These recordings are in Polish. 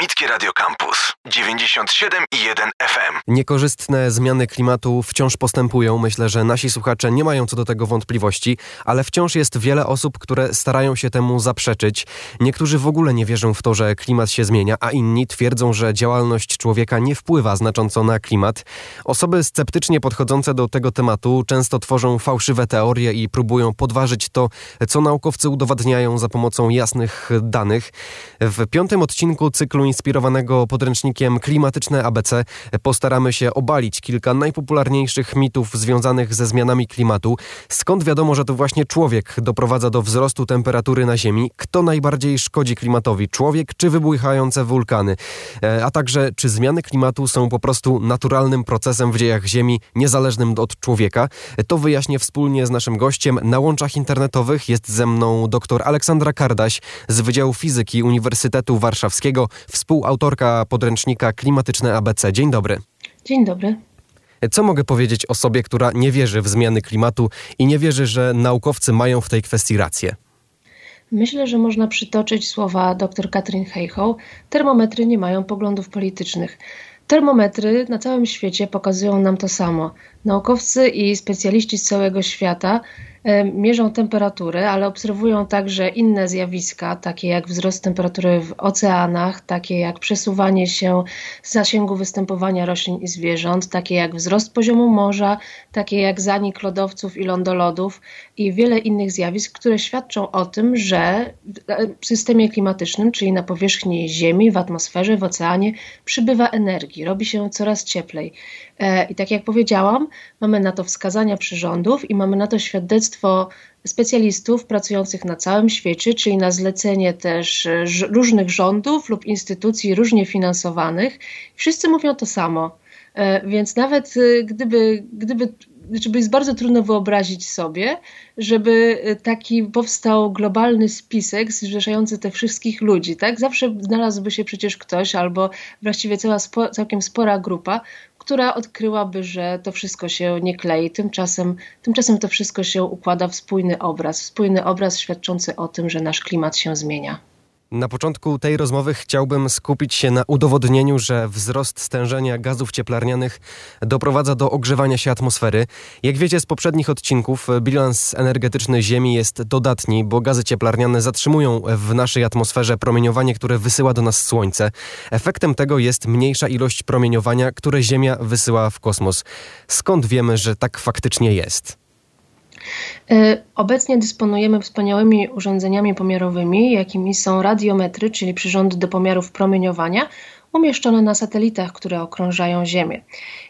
Akademickie Radio Campus 97 i 1 FM. Niekorzystne zmiany klimatu wciąż postępują. Myślę, że nasi słuchacze nie mają co do tego wątpliwości, ale wciąż jest wiele osób, które starają się temu zaprzeczyć. Niektórzy w ogóle nie wierzą w to, że klimat się zmienia, a inni twierdzą, że działalność człowieka nie wpływa znacząco na klimat. Osoby sceptycznie podchodzące do tego tematu często tworzą fałszywe teorie i próbują podważyć to, co naukowcy udowadniają za pomocą jasnych danych. W piątym odcinku cyklu inspirowanego podręcznikiem Klimatyczne ABC postaramy się obalić kilka najpopularniejszych mitów związanych ze zmianami klimatu. Skąd wiadomo, że to właśnie człowiek doprowadza do wzrostu temperatury na Ziemi? Kto najbardziej szkodzi klimatowi? Człowiek czy wybuchające wulkany? E, a także czy zmiany klimatu są po prostu naturalnym procesem w dziejach Ziemi, niezależnym od człowieka? To wyjaśnię wspólnie z naszym gościem. Na łączach internetowych jest ze mną dr Aleksandra Kardaś z Wydziału Fizyki Uniwersytetu Warszawskiego, współautorka podręcznika Klimatyczne ABC. Dzień dobry. Dzień dobry. Co mogę powiedzieć osobie, która nie wierzy w zmiany klimatu i nie wierzy, że naukowcy mają w tej kwestii rację? Myślę, że można przytoczyć słowa dr Katrin Heichał. Termometry nie mają poglądów politycznych. Termometry na całym świecie pokazują nam to samo. Naukowcy i specjaliści z całego świata mierzą temperaturę, ale obserwują także inne zjawiska, takie jak wzrost temperatury w oceanach, takie jak przesuwanie się zasięgu występowania roślin i zwierząt, takie jak wzrost poziomu morza, takie jak zanik lodowców i lądolodów i wiele innych zjawisk, które świadczą o tym, że w systemie klimatycznym, czyli na powierzchni Ziemi, w atmosferze, w oceanie, przybywa energii, robi się coraz cieplej. E, I tak jak powiedziałam, mamy na to wskazania przyrządów i mamy na to świadectwo specjalistów pracujących na całym świecie, czyli na zlecenie też e, różnych rządów lub instytucji różnie finansowanych. Wszyscy mówią to samo. E, więc nawet gdyby, gdyby znaczy jest bardzo trudno wyobrazić sobie, żeby taki powstał globalny spisek zrzeszający te wszystkich ludzi, tak? Zawsze znalazłby się przecież ktoś albo właściwie cała spo, całkiem spora grupa, która odkryłaby, że to wszystko się nie klei. Tymczasem, tymczasem to wszystko się układa w spójny obraz, w spójny obraz świadczący o tym, że nasz klimat się zmienia. Na początku tej rozmowy chciałbym skupić się na udowodnieniu, że wzrost stężenia gazów cieplarnianych doprowadza do ogrzewania się atmosfery. Jak wiecie z poprzednich odcinków, bilans energetyczny Ziemi jest dodatni, bo gazy cieplarniane zatrzymują w naszej atmosferze promieniowanie, które wysyła do nas Słońce. Efektem tego jest mniejsza ilość promieniowania, które Ziemia wysyła w kosmos. Skąd wiemy, że tak faktycznie jest? E, obecnie dysponujemy wspaniałymi urządzeniami pomiarowymi, jakimi są radiometry, czyli przyrządy do pomiarów promieniowania, umieszczone na satelitach, które okrążają Ziemię.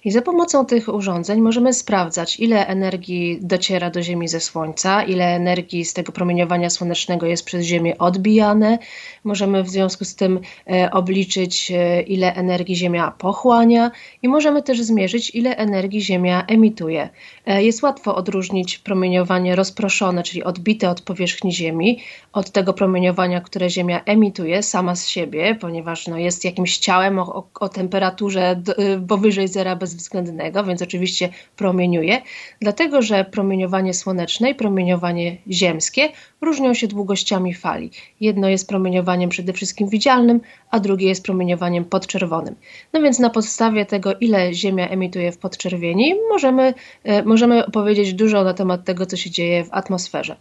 I za pomocą tych urządzeń możemy sprawdzać, ile energii dociera do Ziemi ze Słońca, ile energii z tego promieniowania słonecznego jest przez Ziemię odbijane. Możemy w związku z tym e, obliczyć, e, ile energii Ziemia pochłania i możemy też zmierzyć, ile energii Ziemia emituje. E, jest łatwo odróżnić promieniowanie rozproszone, czyli odbite od powierzchni Ziemi, od tego promieniowania, które Ziemia emituje sama z siebie, ponieważ no, jest jakimś ciałem o, o, o temperaturze y, powyżej zera bezwzględnego, więc oczywiście promieniuje, dlatego że promieniowanie słoneczne i promieniowanie ziemskie różnią się długościami fali. Jedno jest promieniowaniem przede wszystkim widzialnym, a drugie jest promieniowaniem podczerwonym. No więc na podstawie tego, ile Ziemia emituje w podczerwieni, możemy, y, możemy powiedzieć dużo na temat tego, co się dzieje w atmosferze.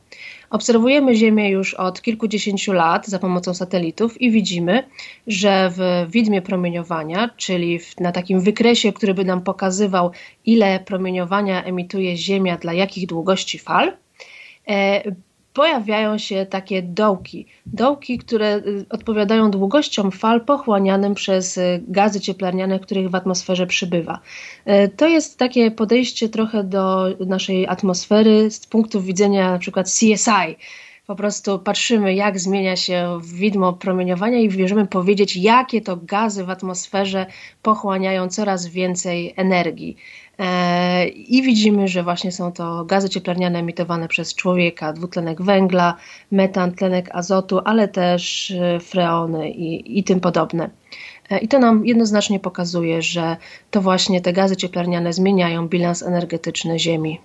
Obserwujemy Ziemię już od kilkudziesięciu lat za pomocą satelitów i widzimy, że w widmie promieniowania, czyli w, na takim wykresie, który by nam pokazywał, ile promieniowania emituje Ziemia dla jakich długości fal, e, pojawiają się takie dołki. Dołki, które y, odpowiadają długościom fal pochłanianym przez y, gazy cieplarniane, których w atmosferze przybywa. Y, to jest takie podejście trochę do naszej atmosfery z punktu widzenia na przykład CSI. Po prostu patrzymy, jak zmienia się widmo promieniowania i wierzymy powiedzieć, jakie to gazy w atmosferze pochłaniają coraz więcej energii. E, I widzimy, że właśnie są to gazy cieplarniane emitowane przez człowieka, dwutlenek węgla, metan, tlenek azotu, ale też e, freony i, i tym podobne. E, I to nam jednoznacznie pokazuje, że to właśnie te gazy cieplarniane zmieniają bilans energetyczny Ziemi.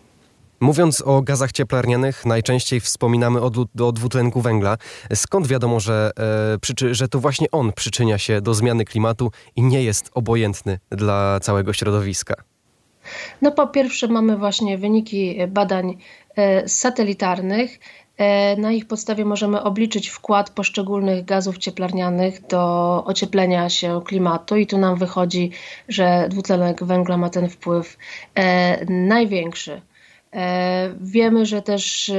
Mówiąc o gazach cieplarnianych, najczęściej wspominamy o, o dwutlenku węgla. Skąd wiadomo, że, e, że to właśnie on przyczynia się do zmiany klimatu i nie jest obojętny dla całego środowiska? No po pierwsze mamy właśnie wyniki badań e, satelitarnych. E, na ich podstawie możemy obliczyć wkład poszczególnych gazów cieplarnianych do ocieplenia się klimatu, i tu nam wychodzi, że dwutlenek węgla ma ten wpływ e, największy. Wiemy, że też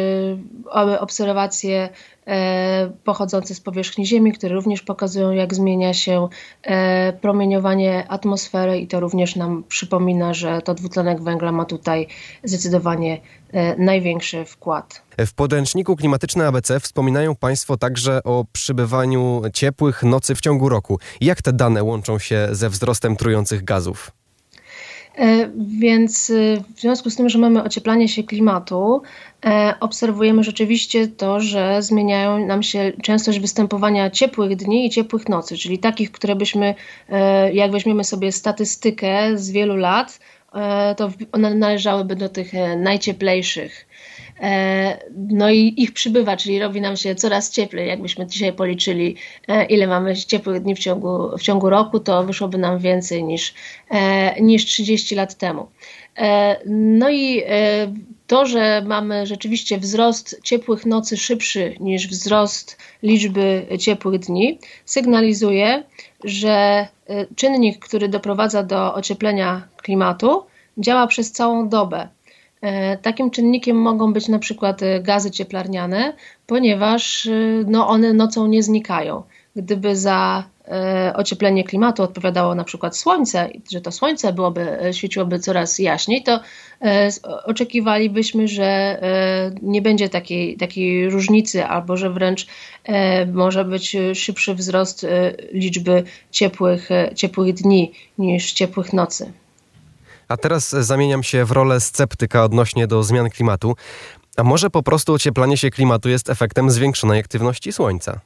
obserwacje E, pochodzące z powierzchni Ziemi, które również pokazują, jak zmienia się e, promieniowanie atmosfery, i to również nam przypomina, że to dwutlenek węgla ma tutaj zdecydowanie e, największy wkład. W podręczniku Klimatyczne ABC wspominają Państwo także o przybywaniu ciepłych nocy w ciągu roku. Jak te dane łączą się ze wzrostem trujących gazów? E, więc e, w związku z tym, że mamy ocieplanie się klimatu, e, obserwujemy rzeczywiście to, że zmieniają nam się częstość występowania ciepłych dni i ciepłych nocy, czyli takich, które byśmy, jak weźmiemy sobie statystykę z wielu lat, to one należałyby do tych najcieplejszych. E, no i ich przybywa, czyli robi nam się coraz cieplej. Jakbyśmy dzisiaj policzyli, e, ile mamy ciepłych dni w ciągu, w ciągu roku, to wyszłoby nam więcej niż, e, niż 30 lat temu. No i to, że mamy rzeczywiście wzrost ciepłych nocy szybszy niż wzrost liczby ciepłych dni, sygnalizuje, że czynnik, który doprowadza do ocieplenia klimatu, działa przez całą dobę. E, takim czynnikiem mogą być na przykład e, gazy cieplarniane, ponieważ e, no, one nocą nie znikają. Gdyby za ocieplenie klimatu odpowiadało na przykład słońce, że to słońce byłoby, świeciłoby coraz jaśniej, to oczekiwalibyśmy, że nie będzie takiej, takiej różnicy, albo że wręcz może być szybszy wzrost liczby ciepłych, ciepłych dni niż ciepłych nocy. A teraz zamieniam się w rolę sceptyka odnośnie do zmian klimatu. A może po prostu ocieplanie się klimatu jest efektem zwiększonej aktywności Słońca?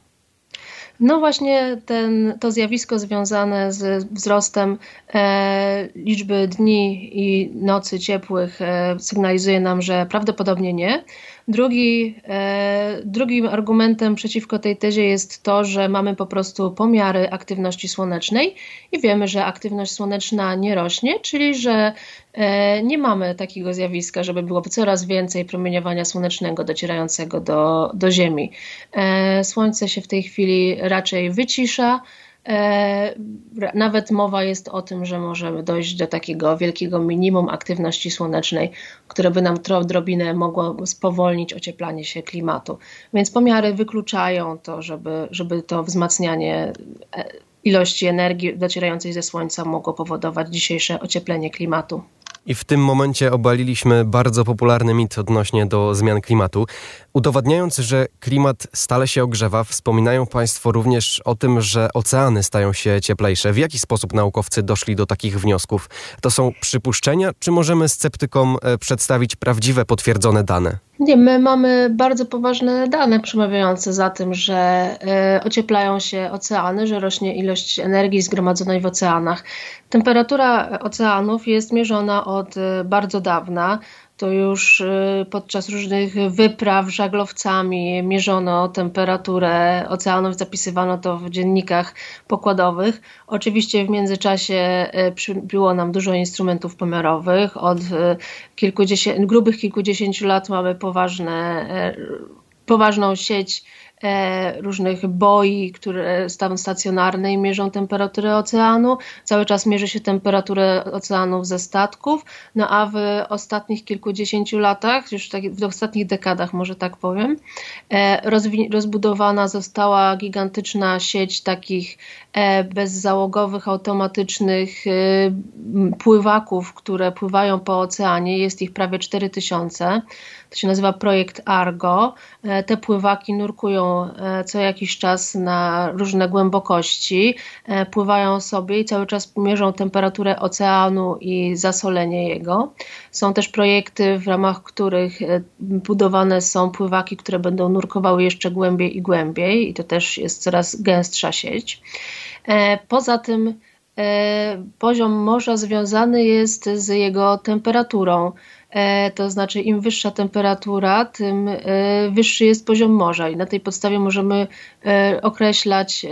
No właśnie ten, to zjawisko związane z wzrostem e, liczby dni i nocy ciepłych e, sygnalizuje nam, że prawdopodobnie nie. Drugi, e, drugim argumentem przeciwko tej tezie jest to, że mamy po prostu pomiary aktywności słonecznej i wiemy, że aktywność słoneczna nie rośnie, czyli że e, nie mamy takiego zjawiska, żeby było coraz więcej promieniowania słonecznego docierającego do, do Ziemi. E, słońce się w tej chwili raczej wycisza. E, nawet mowa jest o tym, że możemy dojść do takiego wielkiego minimum aktywności słonecznej, które by nam odrobinę mogło spowolnić ocieplanie się klimatu. Więc pomiary wykluczają to, żeby, żeby to wzmacnianie e, ilości energii docierającej ze Słońca mogło powodować dzisiejsze ocieplenie klimatu. I w tym momencie obaliliśmy bardzo popularny mit odnośnie do zmian klimatu. Udowadniając, że klimat stale się ogrzewa, wspominają Państwo również o tym, że oceany stają się cieplejsze. W jaki sposób naukowcy doszli do takich wniosków? To są przypuszczenia, czy możemy sceptykom e, przedstawić prawdziwe, potwierdzone dane? Nie, my mamy bardzo poważne dane przemawiające za tym, że e, ocieplają się oceany, że rośnie ilość energii zgromadzonej w oceanach. Temperatura oceanów jest mierzona od e, bardzo dawna to już y, podczas różnych wypraw żaglowcami mierzono temperaturę oceanów, zapisywano to w dziennikach pokładowych. Oczywiście w międzyczasie y, przybyło nam dużo instrumentów pomiarowych. Od y, kilkudziesięciu, grubych kilkudziesięciu lat mamy poważne, poważną sieć różnych boi, które staną stacjonarne i mierzą temperaturę oceanu. Cały czas mierzy się temperaturę oceanów ze statków, no a w ostatnich kilkudziesięciu latach, już w ostatnich dekadach może tak powiem, e, rozbudowana została gigantyczna sieć takich e, bezzałogowych, automatycznych pływaków, które pływają po oceanie. Jest ich prawie 4000. To się nazywa projekt Argo. E, te pływaki nurkują e, co jakiś czas na różne głębokości, e, pływają sobie i cały czas mierzą temperaturę oceanu i zasolenie jego. Są też projekty, w ramach których budowane są pływaki, które będą nurkowały jeszcze głębiej i głębiej, i to też jest coraz gęstsza sieć. Poza tym poziom morza związany jest z jego temperaturą. To znaczy im wyższa temperatura, tym wyższy jest poziom morza i na tej podstawie możemy określać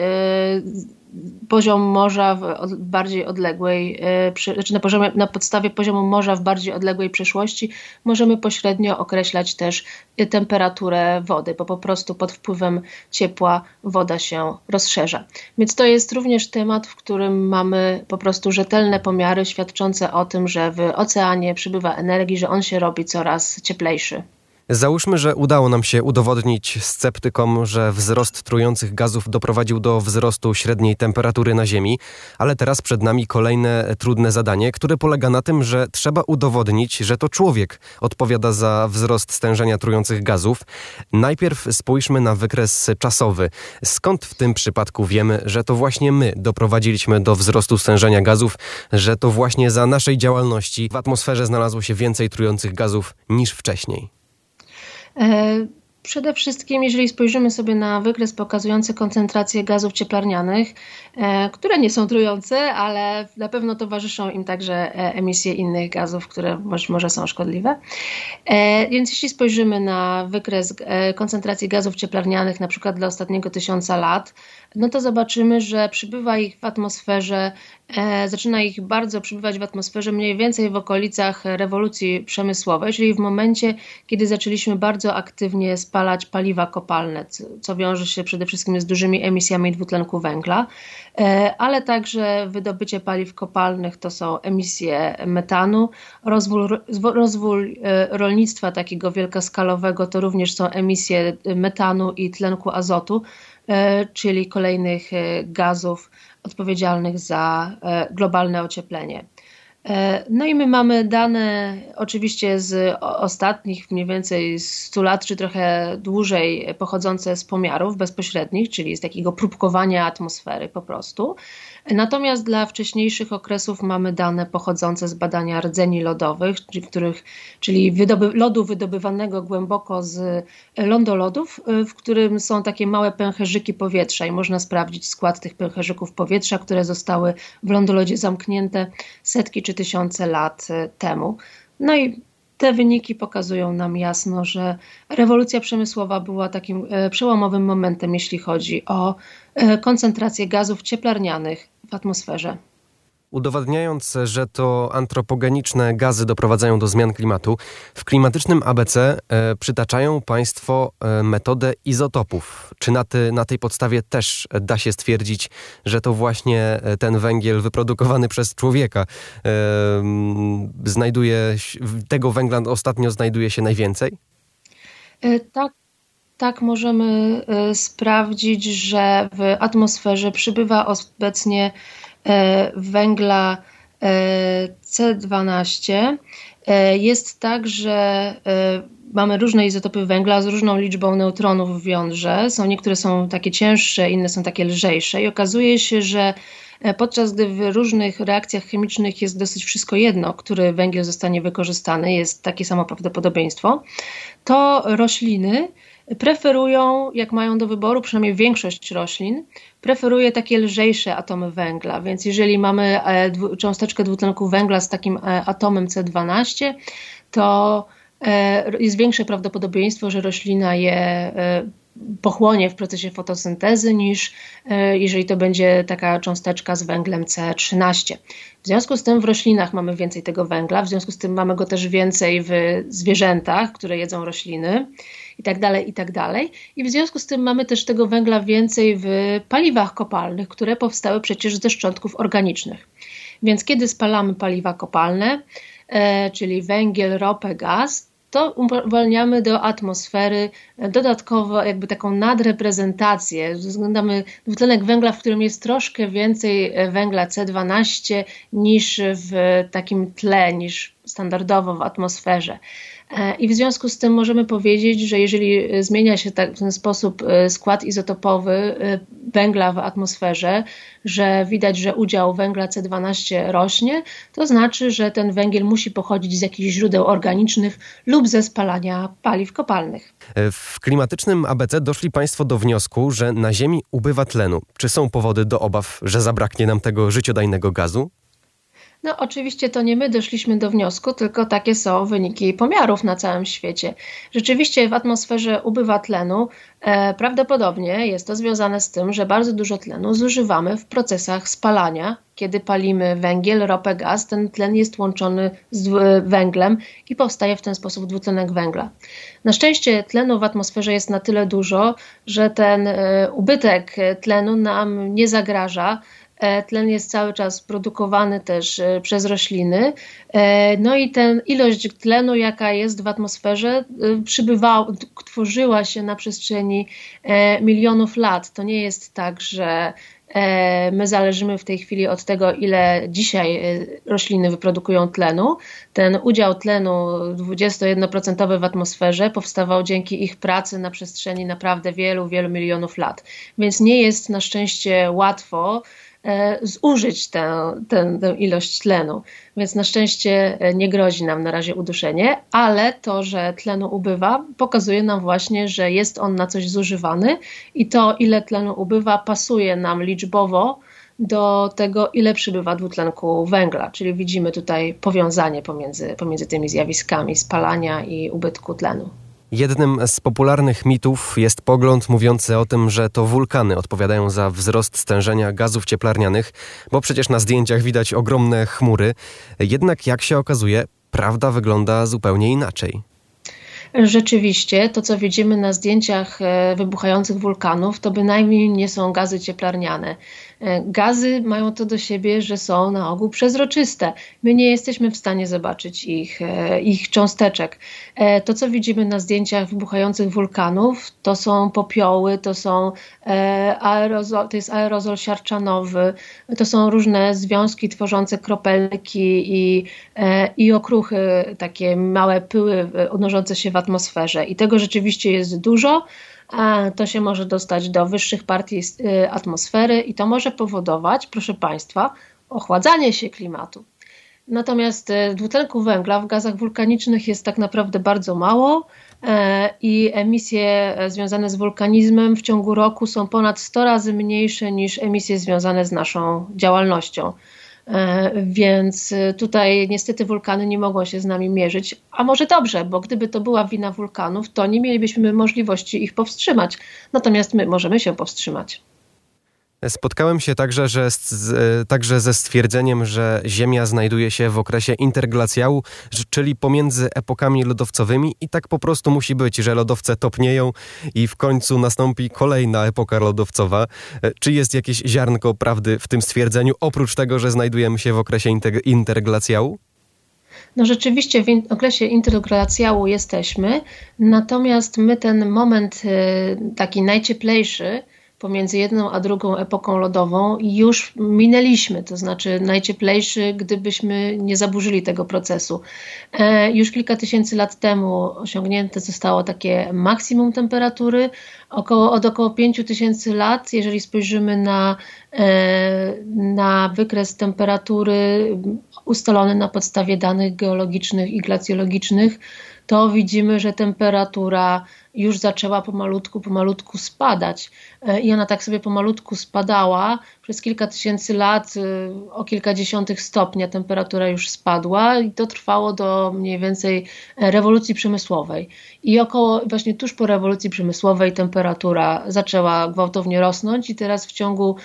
poziom morza w bardziej odległej, e, znaczy na, poziomie, na podstawie poziomu morza w bardziej odległej przeszłości możemy pośrednio określać też temperaturę wody, bo po prostu pod wpływem ciepła woda się rozszerza. Więc to jest również temat, w którym mamy po prostu rzetelne pomiary świadczące o tym, że w oceanie przybywa energii, że on się robi coraz cieplejszy. Załóżmy, że udało nam się udowodnić sceptykom, że wzrost trujących gazów doprowadził do wzrostu średniej temperatury na Ziemi, ale teraz przed nami kolejne trudne zadanie, które polega na tym, że trzeba udowodnić, że to człowiek odpowiada za wzrost stężenia trujących gazów. Najpierw spójrzmy na wykres czasowy. Skąd w tym przypadku wiemy, że to właśnie my doprowadziliśmy do wzrostu stężenia gazów, że to właśnie za naszej działalności w atmosferze znalazło się więcej trujących gazów niż wcześniej? E, przede wszystkim, jeżeli spojrzymy sobie na wykres pokazujący koncentrację gazów cieplarnianych, e, które nie są trujące, ale na pewno towarzyszą im także e, emisje innych gazów, które może są szkodliwe. Więc jeśli spojrzymy na wykres koncentracji gazów cieplarnianych, na przykład dla ostatniego tysiąca lat, no to zobaczymy, że przybywa ich w atmosferze, e, zaczyna ich bardzo przybywać w atmosferze mniej więcej w okolicach rewolucji przemysłowej, czyli w momencie, kiedy zaczęliśmy bardzo aktywnie spalać paliwa kopalne, co wiąże się przede wszystkim z dużymi emisjami dwutlenku węgla, e, ale także wydobycie paliw kopalnych to są emisje metanu, rozwój, rozwój e, rolnictwa takiego wielkoskalowego to również są emisje metanu i tlenku azotu, czyli kolejnych e, gazów odpowiedzialnych za e, globalne ocieplenie. No i my mamy dane oczywiście z ostatnich mniej więcej 100 lat, czy trochę dłużej, pochodzące z pomiarów bezpośrednich, czyli z takiego próbkowania atmosfery po prostu. Natomiast dla wcześniejszych okresów mamy dane pochodzące z badania rdzeni lodowych, czyli, których, czyli wydoby, lodu wydobywanego głęboko z lądolodów, w którym są takie małe pęcherzyki powietrza i można sprawdzić skład tych pęcherzyków powietrza, które zostały w lądolodzie zamknięte setki czy tysiące lat temu. No i te wyniki pokazują nam jasno, że rewolucja przemysłowa była takim e, przełomowym momentem, jeśli chodzi o e, koncentrację gazów cieplarnianych w atmosferze. Udowadniając, że to antropogeniczne gazy doprowadzają do zmian klimatu, w klimatycznym ABC e, przytaczają Państwo e, metodę izotopów. Czy na, ty, na tej podstawie też da się stwierdzić, że to właśnie e, ten węgiel wyprodukowany przez człowieka e, znajduje, tego węgla ostatnio znajduje się najwięcej? E, tak, tak możemy e, sprawdzić, że w atmosferze przybywa obecnie węgla e, C12. Jest tak, że mamy różne izotopy węgla z różną liczbą neutronów w jądrze. Są niektóre są takie cięższe, inne są takie lżejsze i okazuje się, że podczas gdy w różnych reakcjach chemicznych jest dosyć wszystko jedno, który węgiel zostanie wykorzystany, jest takie samo prawdopodobieństwo, to rośliny preferują, jak mają do wyboru, przynajmniej większość roślin, preferuje takie lżejsze atomy węgla. Więc jeżeli mamy e, cząsteczkę dwutlenku węgla z takim e, atomem C12, to e, jest większe prawdopodobieństwo, że roślina je pochłonie w procesie fotosyntezy niż jeżeli to będzie taka cząsteczka z węglem C13. W związku z tym w roślinach mamy więcej tego węgla, w związku z tym mamy go też więcej w zwierzętach, które jedzą rośliny i tak dalej, i tak dalej. I w związku z tym mamy też tego węgla więcej w paliwach kopalnych, które powstały przecież ze szczątków organicznych. Więc kiedy spalamy paliwa kopalne, e, czyli węgiel, ropę, gaz, to uwalniamy do atmosfery dodatkowo jakby taką nadreprezentację. Względamy dwutlenek węgla, w którym jest troszkę więcej węgla C12 niż w takim tle, niż standardowo w atmosferze. E, I w związku z tym możemy powiedzieć, że jeżeli zmienia się tak, w ten sposób e, skład izotopowy e, węgla w atmosferze, że widać, że udział węgla C12 rośnie, to znaczy, że ten węgiel musi pochodzić z jakichś źródeł organicznych lub ze spalania paliw kopalnych. W klimatycznym ABC doszli Państwo do wniosku, że na Ziemi ubywa tlenu. Czy są powody do obaw, że zabraknie nam tego życiodajnego gazu? No, oczywiście to nie my doszliśmy do wniosku, tylko takie są wyniki pomiarów na całym świecie. Rzeczywiście w atmosferze ubywa tlenu. E, prawdopodobnie jest to związane z tym, że bardzo dużo tlenu zużywamy w procesach spalania. Kiedy palimy węgiel, ropę, gaz, ten tlen jest łączony z węglem i powstaje w ten sposób dwutlenek węgla. Na szczęście tlenu w atmosferze jest na tyle dużo, że ten e, ubytek tlenu nam nie zagraża. E, tlen jest cały czas produkowany też e, przez rośliny. E, no i ten ilość tlenu, jaka jest w atmosferze, przybywała, tworzyła się na przestrzeni milionów lat. To nie jest tak, że My zależymy w tej chwili od tego, ile dzisiaj rośliny wyprodukują tlenu. Ten udział tlenu 21% w atmosferze powstawał dzięki ich pracy na przestrzeni naprawdę wielu, wielu milionów lat. Więc nie jest na szczęście łatwo zużyć tę, tę, tę ilość tlenu. Więc na szczęście e, nie grozi nam na razie uduszenie, ale to, że tlenu ubywa, pokazuje nam właśnie, że jest on na coś zużywany i to, ile tlenu ubywa, pasuje nam liczbowo do tego, ile przybywa dwutlenku węgla. Czyli widzimy tutaj powiązanie pomiędzy, pomiędzy tymi zjawiskami spalania i ubytku tlenu. Jednym z popularnych mitów jest pogląd mówiący o tym, że to wulkany odpowiadają za wzrost stężenia gazów cieplarnianych, bo przecież na zdjęciach widać ogromne chmury. Jednak jak się okazuje, prawda wygląda zupełnie inaczej. Rzeczywiście, to co widzimy na zdjęciach e, wybuchających wulkanów, to bynajmniej nie są gazy cieplarniane. E, gazy mają to do siebie, że są na ogół przezroczyste. My nie jesteśmy w stanie zobaczyć ich, e, ich cząsteczek. To, co widzimy na zdjęciach wybuchających wulkanów, to są popioły, to, są aerozol, to jest aerozol siarczanowy, to są różne związki tworzące kropelki i, i okruchy, takie małe pyły unoszące się w atmosferze i tego rzeczywiście jest dużo. To się może dostać do wyższych partii y, atmosfery i to może powodować, proszę Państwa, ochładzanie się klimatu. Natomiast y, dwutlenku węgla w gazach wulkanicznych jest tak naprawdę bardzo mało e, i emisje e, związane z wulkanizmem w ciągu roku są ponad 100 razy mniejsze niż emisje związane z naszą działalnością. E, więc tutaj niestety wulkany nie mogą się z nami mierzyć. A może dobrze, bo gdyby to była wina wulkanów, to nie mielibyśmy możliwości ich powstrzymać. Natomiast my możemy się powstrzymać. Spotkałem się także, że z, także ze stwierdzeniem, że Ziemia znajduje się w okresie interglacjału, czyli pomiędzy epokami lodowcowymi i tak po prostu musi być, że lodowce topnieją i w końcu nastąpi kolejna epoka lodowcowa. E, czy jest jakieś ziarnko prawdy w tym stwierdzeniu, oprócz tego, że znajdujemy się w okresie interglacjału? No rzeczywiście w okresie interglacjału jesteśmy, natomiast my ten moment e, taki najcieplejszy, pomiędzy jedną a drugą epoką lodową już minęliśmy, to znaczy najcieplejszy, gdybyśmy nie zaburzyli tego procesu. E, już kilka tysięcy lat temu osiągnięte zostało takie maksimum temperatury. Około, od około 5 tysięcy lat, jeżeli spojrzymy na, e, na wykres temperatury ustalony na podstawie danych geologicznych i glacjologicznych, to widzimy, że temperatura już zaczęła pomalutku, pomalutku spadać. E, I ona tak sobie pomalutku spadała. Przez kilka tysięcy lat e, o kilkadziesiątych stopnia temperatura już spadła i to trwało do mniej więcej rewolucji przemysłowej. I około właśnie tuż po rewolucji przemysłowej temperatura zaczęła gwałtownie rosnąć i teraz w ciągu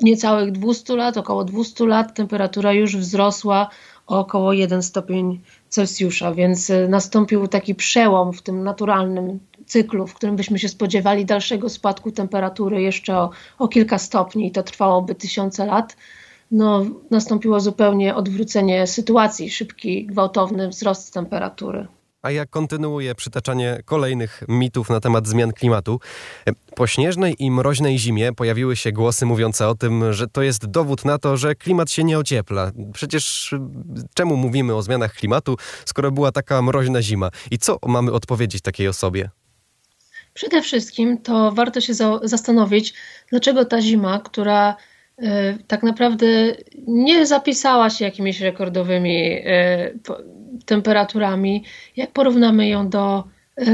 niecałych 200 lat, około 200 lat temperatura już wzrosła o około 1 stopień Celsjusza, więc e, nastąpił taki przełom w tym naturalnym cyklu, w którym byśmy się spodziewali dalszego spadku temperatury jeszcze o, o kilka stopni i to trwałoby tysiące lat. No, nastąpiło zupełnie odwrócenie sytuacji, szybki, gwałtowny wzrost temperatury. A ja kontynuuję przytaczanie kolejnych mitów na temat zmian klimatu. Po śnieżnej i mroźnej zimie pojawiły się głosy mówiące o tym, że to jest dowód na to, że klimat się nie ociepla. Przecież czemu mówimy o zmianach klimatu, skoro była taka mroźna zima? I co mamy odpowiedzieć takiej osobie? Przede wszystkim to warto się zastanowić, dlaczego ta zima, która tak naprawdę nie zapisała się jakimiś rekordowymi e, temperaturami, jak porównamy ją do, e,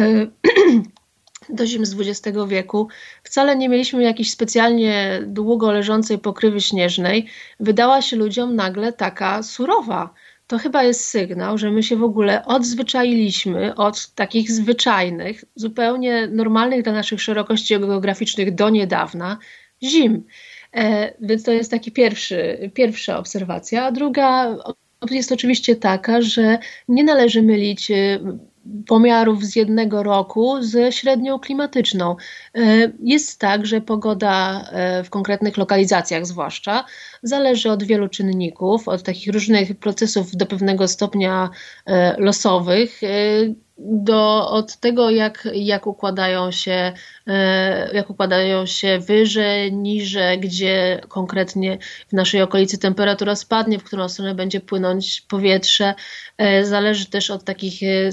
do zim z XX wieku wcale nie mieliśmy jakiejś specjalnie długo leżącej pokrywy śnieżnej, wydała się ludziom nagle taka surowa. To chyba jest sygnał, że my się w ogóle odzwyczailiśmy od takich zwyczajnych, zupełnie normalnych dla naszych szerokości geograficznych do niedawna zim. E, więc to jest taki pierwszy, pierwsza obserwacja. A druga jest oczywiście taka, że nie należy mylić e, pomiarów z jednego roku ze średnią klimatyczną. E, jest tak, że pogoda w konkretnych lokalizacjach zwłaszcza zależy od wielu czynników, od takich różnych procesów do pewnego stopnia losowych do, od tego, jak, jak, układają się, e, jak układają się wyże, niże, gdzie konkretnie w naszej okolicy temperatura spadnie, w którą stronę będzie płynąć powietrze. E, zależy też od takich e,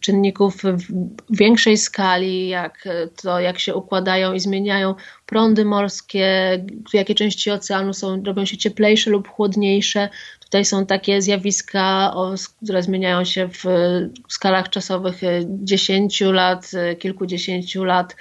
czynników w większej skali, jak to, jak się układają i zmieniają prądy morskie, jakie części oceanu są, robią się cieplejsze lub chłodniejsze. Tutaj są takie zjawiska, które zmieniają się w skalach czasowych 10 lat, kilkudziesięciu lat.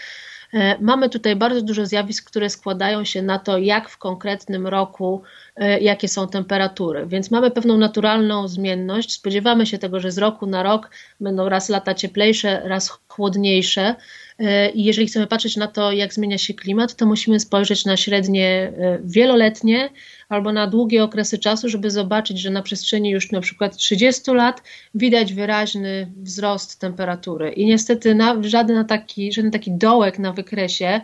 E, mamy tutaj bardzo dużo zjawisk, które składają się na to, jak w konkretnym roku, e, jakie są temperatury. Więc mamy pewną naturalną zmienność. Spodziewamy się tego, że z roku na rok będą raz lata cieplejsze, raz chłodniejsze. E, I jeżeli chcemy patrzeć na to, jak zmienia się klimat, to musimy spojrzeć na średnie wieloletnie albo na długie okresy czasu, żeby zobaczyć, że na przestrzeni już na przykład 30 lat widać wyraźny wzrost temperatury. I niestety na, żaden, taki, żaden taki dołek na wykresie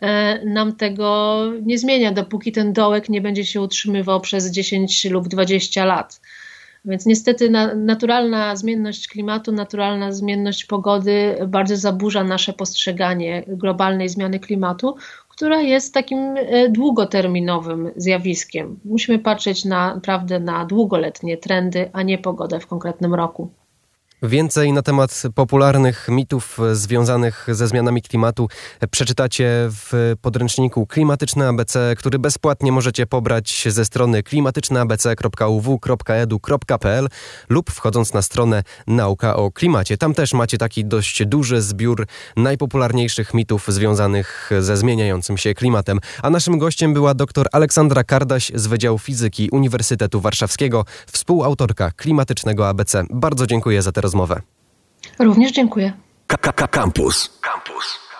e, nam tego nie zmienia, dopóki ten dołek nie będzie się utrzymywał przez 10 lub 20 lat. Więc niestety na, naturalna zmienność klimatu, naturalna zmienność pogody bardzo zaburza nasze postrzeganie globalnej zmiany klimatu, która jest takim e, długoterminowym zjawiskiem. Musimy patrzeć na, naprawdę na długoletnie trendy, a nie pogodę w konkretnym roku. Więcej na temat popularnych mitów związanych ze zmianami klimatu przeczytacie w podręczniku Klimatyczne ABC, który bezpłatnie możecie pobrać ze strony klimatyczneabc.uw.edu.pl lub wchodząc na stronę Nauka o Klimacie. Tam też macie taki dość duży zbiór najpopularniejszych mitów związanych ze zmieniającym się klimatem. A naszym gościem była dr Aleksandra Kardaś z Wydziału Fizyki Uniwersytetu Warszawskiego, współautorka Klimatycznego ABC. Bardzo dziękuję za tę rozmowę rozmowę. Również dziękuję. Campus. Campus.